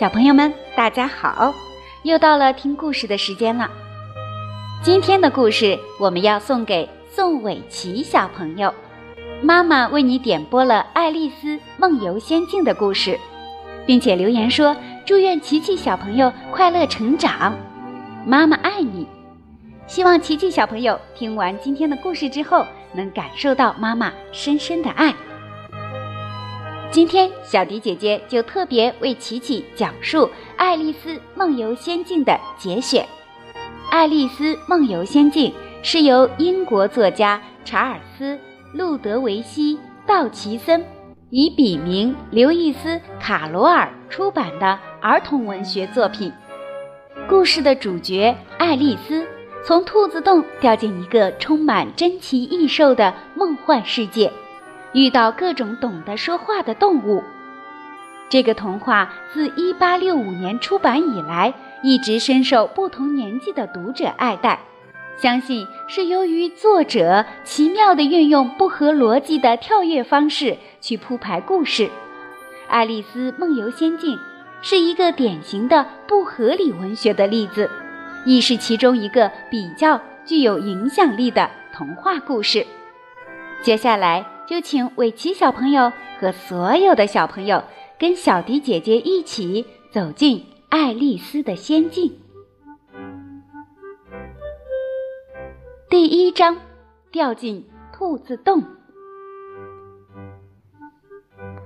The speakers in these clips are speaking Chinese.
小朋友们，大家好！又到了听故事的时间了。今天的故事我们要送给宋伟奇小朋友。妈妈为你点播了《爱丽丝梦游仙境》的故事，并且留言说祝愿琪琪小朋友快乐成长。妈妈爱你！希望琪琪小朋友听完今天的故事之后，能感受到妈妈深深的爱。今天，小迪姐姐就特别为琪琪讲述《爱丽丝梦游仙境》的节选。《爱丽丝梦游仙境》是由英国作家查尔斯·路德维希·道奇森以笔名刘易斯·卡罗尔出版的儿童文学作品。故事的主角爱丽丝从兔子洞掉进一个充满珍奇异兽的梦幻世界。遇到各种懂得说话的动物，这个童话自1865年出版以来，一直深受不同年纪的读者爱戴。相信是由于作者奇妙地运用不合逻辑的跳跃方式去铺排故事，《爱丽丝梦游仙境》是一个典型的不合理文学的例子，亦是其中一个比较具有影响力的童话故事。接下来。就请伟奇小朋友和所有的小朋友跟小迪姐姐一起走进爱丽丝的仙境。第一章，掉进兔子洞。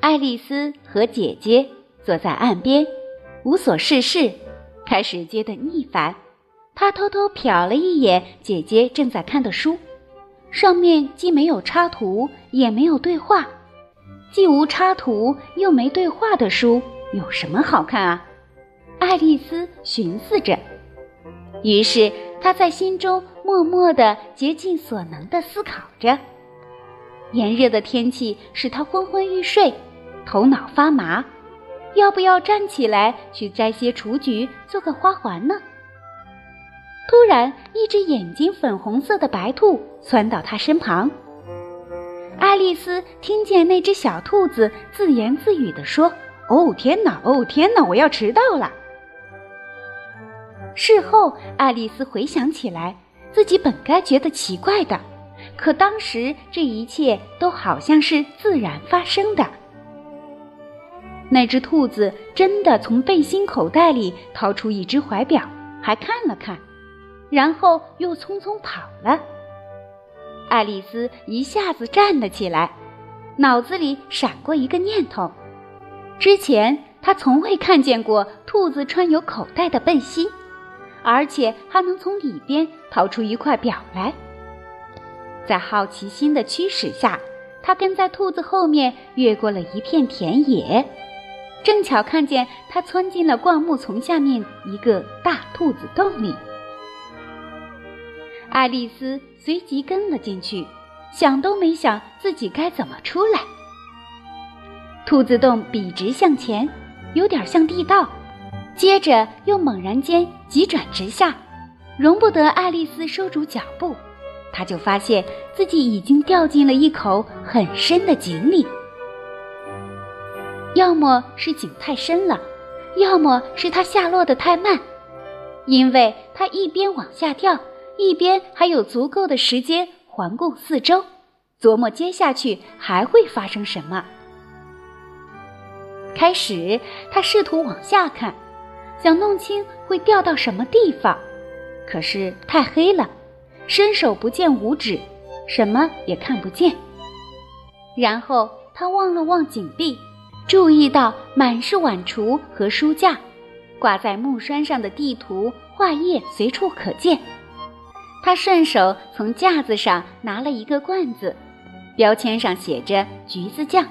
爱丽丝和姐姐坐在岸边，无所事事，开始觉得腻烦。她偷偷瞟了一眼姐姐正在看的书。上面既没有插图，也没有对话，既无插图又没对话的书有什么好看啊？爱丽丝寻思着，于是她在心中默默地竭尽所能地思考着。炎热的天气使她昏昏欲睡，头脑发麻，要不要站起来去摘些雏菊做个花环呢？突然，一只眼睛粉红色的白兔窜到他身旁。爱丽丝听见那只小兔子自言自语地说：“哦天哪，哦天哪，我要迟到了。”事后，爱丽丝回想起来，自己本该觉得奇怪的，可当时这一切都好像是自然发生的。那只兔子真的从背心口袋里掏出一只怀表，还看了看。然后又匆匆跑了。爱丽丝一下子站了起来，脑子里闪过一个念头：之前她从未看见过兔子穿有口袋的背心，而且还能从里边掏出一块表来。在好奇心的驱使下，她跟在兔子后面越过了一片田野，正巧看见它窜进了灌木丛下面一个大兔子洞里。爱丽丝随即跟了进去，想都没想自己该怎么出来。兔子洞笔直向前，有点像地道，接着又猛然间急转直下，容不得爱丽丝收住脚步，她就发现自己已经掉进了一口很深的井里。要么是井太深了，要么是她下落的太慢，因为她一边往下掉。一边还有足够的时间环顾四周，琢磨接下去还会发生什么。开始，他试图往下看，想弄清会掉到什么地方，可是太黑了，伸手不见五指，什么也看不见。然后他望了望井壁，注意到满是碗橱和书架，挂在木栓上的地图、画页随处可见。他顺手从架子上拿了一个罐子，标签上写着“橘子酱”。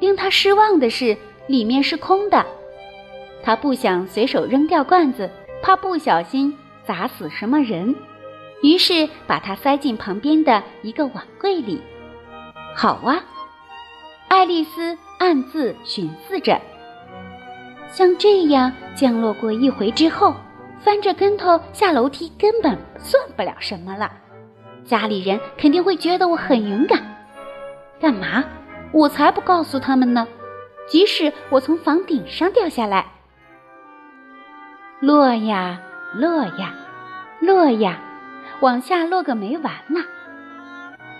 令他失望的是，里面是空的。他不想随手扔掉罐子，怕不小心砸死什么人，于是把它塞进旁边的一个碗柜里。好啊，爱丽丝暗自寻思着。像这样降落过一回之后。翻着跟头下楼梯根本算不了什么了，家里人肯定会觉得我很勇敢。干嘛？我才不告诉他们呢！即使我从房顶上掉下来，落呀落呀落呀，往下落个没完呐！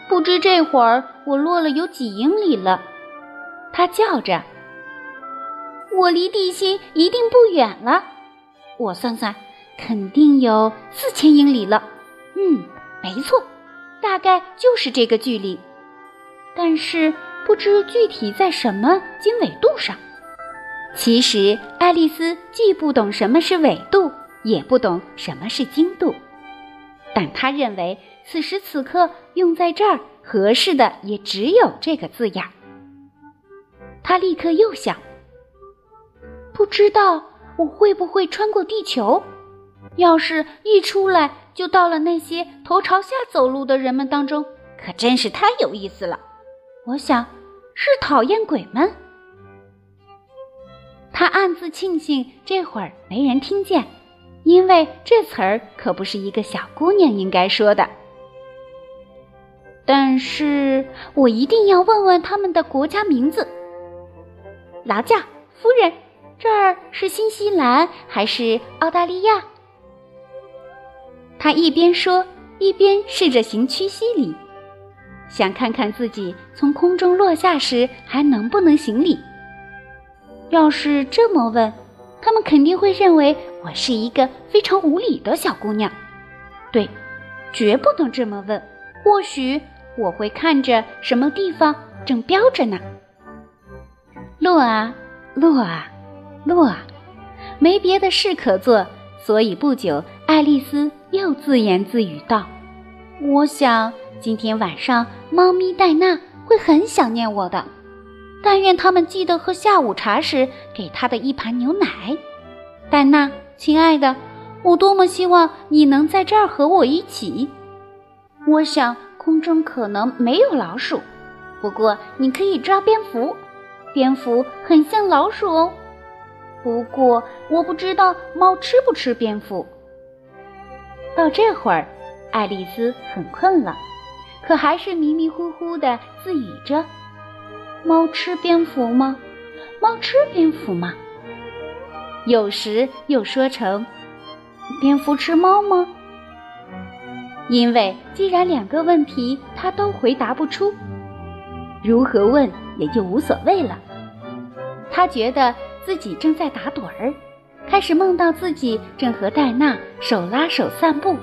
不知这会儿我落了有几英里了。他叫着：“我离地心一定不远了。”我算算，肯定有四千英里了。嗯，没错，大概就是这个距离。但是不知具体在什么经纬度上。其实爱丽丝既不懂什么是纬度，也不懂什么是经度，但她认为此时此刻用在这儿合适的也只有这个字眼。她立刻又想：不知道我会不会穿过地球？要是一出来就到了那些头朝下走路的人们当中，可真是太有意思了。我想，是讨厌鬼们。他暗自庆幸这会儿没人听见，因为这词儿可不是一个小姑娘应该说的。但是我一定要问问他们的国家名字。劳驾，夫人，这儿是新西兰还是澳大利亚？他一边说，一边试着行屈膝礼，想看看自己从空中落下时还能不能行礼。要是这么问，他们肯定会认为我是一个非常无礼的小姑娘。对，绝不能这么问。或许我会看着什么地方正标着呢。落啊，落啊，落啊！没别的事可做，所以不久，爱丽丝又自言自语道：“我想今天晚上，猫咪戴娜会很想念我的。”但愿他们记得喝下午茶时给她的一盘牛奶。戴娜，亲爱的，我多么希望你能在这儿和我一起。我想空中可能没有老鼠，不过你可以抓蝙蝠，蝙蝠很像老鼠哦。不过我不知道猫吃不吃蝙蝠。到这会儿，爱丽丝很困了，可还是迷迷糊糊地自语着。猫吃蝙蝠吗？猫吃蝙蝠吗？有时又说成蝙蝠吃猫吗？因为既然两个问题他都回答不出，如何问也就无所谓了。他觉得自己正在打盹儿，开始梦到自己正和戴娜手拉手散步，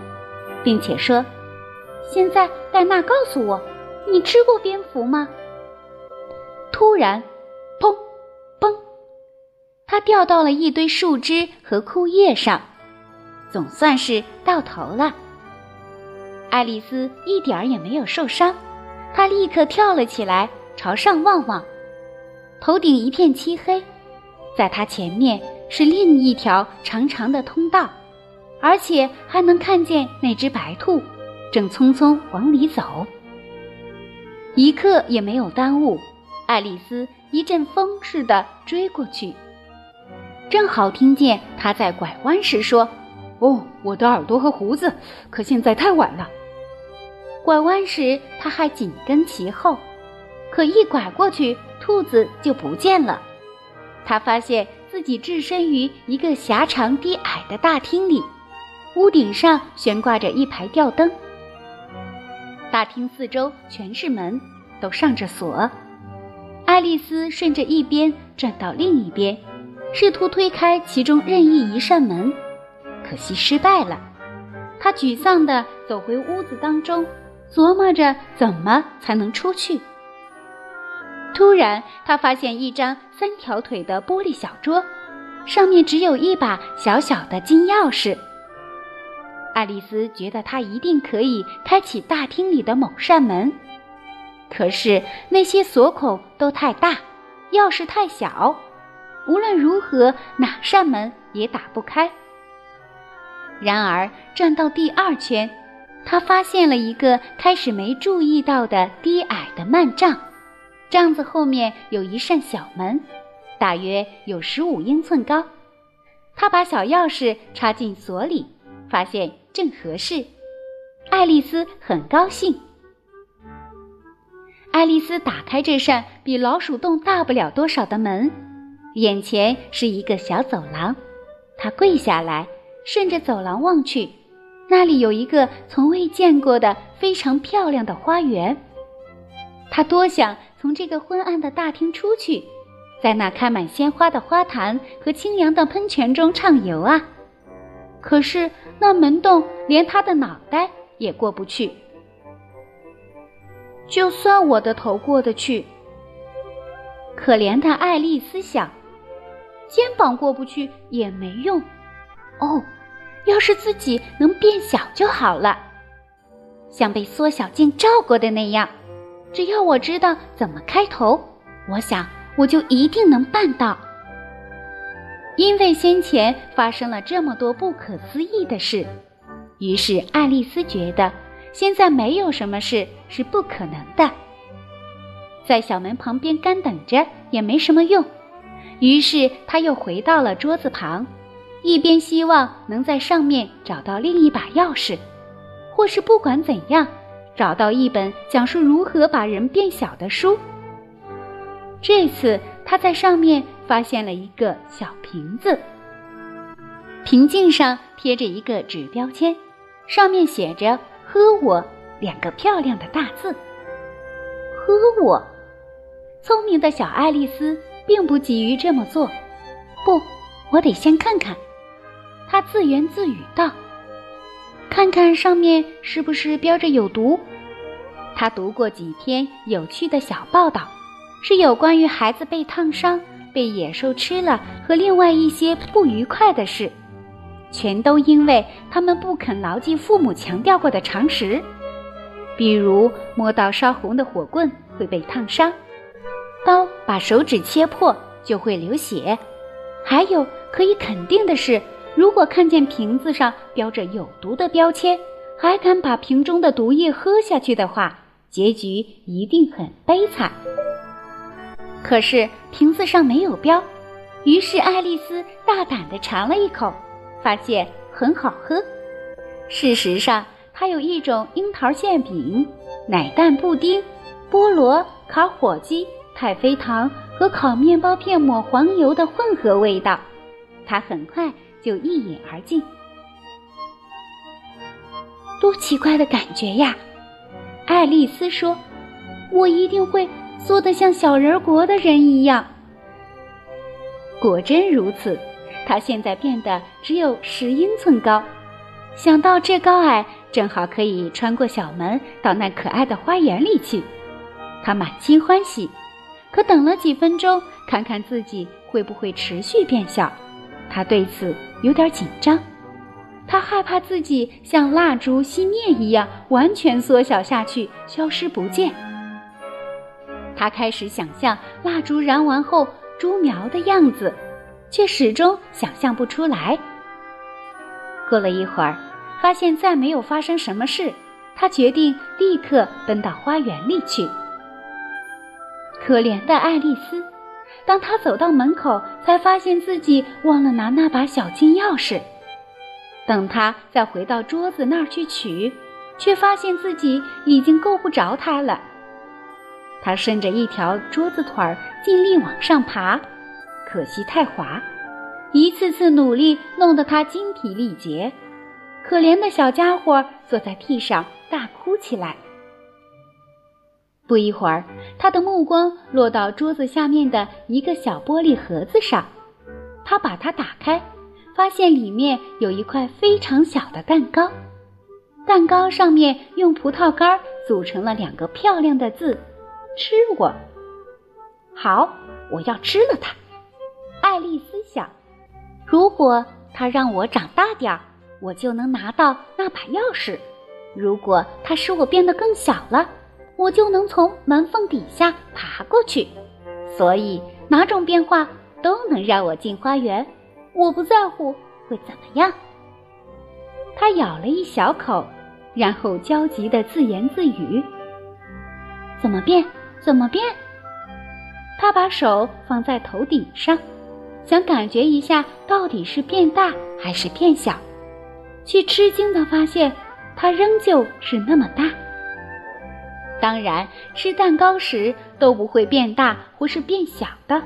并且说：“现在，戴娜，告诉我，你吃过蝙蝠吗？”突然，砰，砰，他掉到了一堆树枝和枯叶上，总算是到头了。爱丽丝一点儿也没有受伤，她立刻跳了起来，朝上望望，头顶一片漆黑，在她前面是另一条长长的通道，而且还能看见那只白兔正匆匆往里走，一刻也没有耽误。爱丽丝一阵风似的追过去，正好听见他在拐弯时说：“哦，我的耳朵和胡子，可现在太晚了。”拐弯时他还紧跟其后，可一拐过去，兔子就不见了。他发现自己置身于一个狭长低矮的大厅里，屋顶上悬挂着一排吊灯，大厅四周全是门，都上着锁。爱丽丝顺着一边转到另一边，试图推开其中任意一扇门，可惜失败了。她沮丧地走回屋子当中，琢磨着怎么才能出去。突然，她发现一张三条腿的玻璃小桌，上面只有一把小小的金钥匙。爱丽丝觉得她一定可以开启大厅里的某扇门。可是那些锁孔都太大，钥匙太小，无论如何哪扇门也打不开。然而转到第二圈，他发现了一个开始没注意到的低矮的幔帐，帐子后面有一扇小门，大约有十五英寸高。他把小钥匙插进锁里，发现正合适。爱丽丝很高兴。爱丽丝打开这扇比老鼠洞大不了多少的门，眼前是一个小走廊，她跪下来，顺着走廊望去，那里有一个从未见过的非常漂亮的花园。他多想从这个昏暗的大厅出去，在那开满鲜花的花坛和清凉的喷泉中畅游啊！可是那门洞连他的脑袋也过不去。就算我的头过得去，可怜的爱丽丝想，肩膀过不去也没用。哦，要是自己能变小就好了，像被缩小镜照过的那样。只要我知道怎么开头，我想我就一定能办到。因为先前发生了这么多不可思议的事，于是爱丽丝觉得。现在没有什么事是不可能的，在小门旁边干等着也没什么用。于是他又回到了桌子旁，一边希望能在上面找到另一把钥匙，或是不管怎样找到一本讲述如何把人变小的书。这次他在上面发现了一个小瓶子，瓶颈上贴着一个纸标签，上面写着。喝我两个漂亮的大字。喝我，聪明的小爱丽丝并不急于这么做。不，我得先看看。她自言自语道：“看看上面是不是标着有毒。”她读过几篇有趣的小报道，是有关于孩子被烫伤、被野兽吃了和另外一些不愉快的事。全都因为他们不肯牢记父母强调过的常识，比如摸到烧红的火棍会被烫伤，刀把手指切破就会流血，还有可以肯定的是，如果看见瓶子上标着有毒的标签，还敢把瓶中的毒液喝下去的话，结局一定很悲惨。可是瓶子上没有标，于是爱丽丝大胆地尝了一口。发现很好喝。事实上，它有一种樱桃馅饼、奶蛋布丁、菠萝烤火鸡、太妃糖和烤面包片抹黄油的混合味道。它很快就一饮而尽。多奇怪的感觉呀！爱丽丝说：“我一定会做得像小人国的人一样。”果真如此。他现在变得只有十英寸高，想到这高矮正好可以穿过小门到那可爱的花园里去，他满心欢喜。可等了几分钟，看看自己会不会持续变小，他对此有点紧张。他害怕自己像蜡烛熄灭一样完全缩小下去，消失不见。他开始想象蜡烛燃完后猪苗的样子。却始终想象不出来。过了一会儿，发现再没有发生什么事，他决定立刻奔到花园里去。可怜的爱丽丝，当她走到门口，才发现自己忘了拿那把小金钥匙。等她再回到桌子那儿去取，却发现自己已经够不着它了。他顺着一条桌子腿儿尽力往上爬。可惜太滑，一次次努力弄得他精疲力竭。可怜的小家伙坐在地上大哭起来。不一会儿，他的目光落到桌子下面的一个小玻璃盒子上，他把它打开，发现里面有一块非常小的蛋糕，蛋糕上面用葡萄干组成了两个漂亮的字：“吃我。”好，我要吃了它。爱丽丝想：“如果它让我长大点儿，我就能拿到那把钥匙；如果它使我变得更小了，我就能从门缝底下爬过去。所以哪种变化都能让我进花园，我不在乎会怎么样。”他咬了一小口，然后焦急地自言自语：“怎么变？怎么变？”他把手放在头顶上。想感觉一下，到底是变大还是变小，却吃惊的发现，它仍旧是那么大。当然，吃蛋糕时都不会变大或是变小的。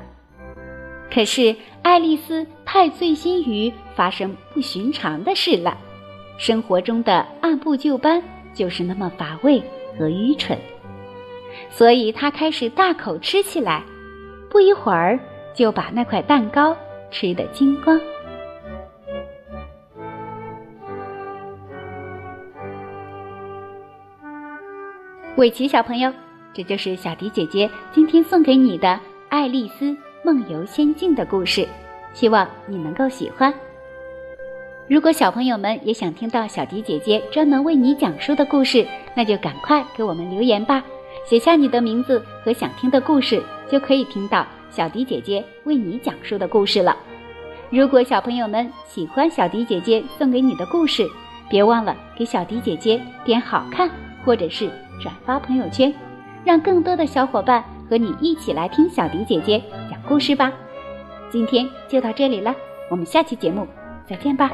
可是爱丽丝太醉心于发生不寻常的事了，生活中的按部就班就是那么乏味和愚蠢，所以他开始大口吃起来，不一会儿就把那块蛋糕吃得精光。伟奇小朋友，这就是小迪姐姐今天送给你的《爱丽丝梦游仙境》的故事，希望你能够喜欢。如果小朋友们也想听到小迪姐姐专门为你讲述的故事，那就赶快给我们留言吧，写下你的名字和想听的故事，就可以听到小迪姐姐为你讲述的故事了。如果小朋友们喜欢小迪姐姐送给你的故事，别忘了给小迪姐姐点好看，或者是。转发朋友圈，让更多的小伙伴和你一起来听小迪姐姐讲故事吧。今天就到这里了，我们下期节目再见吧。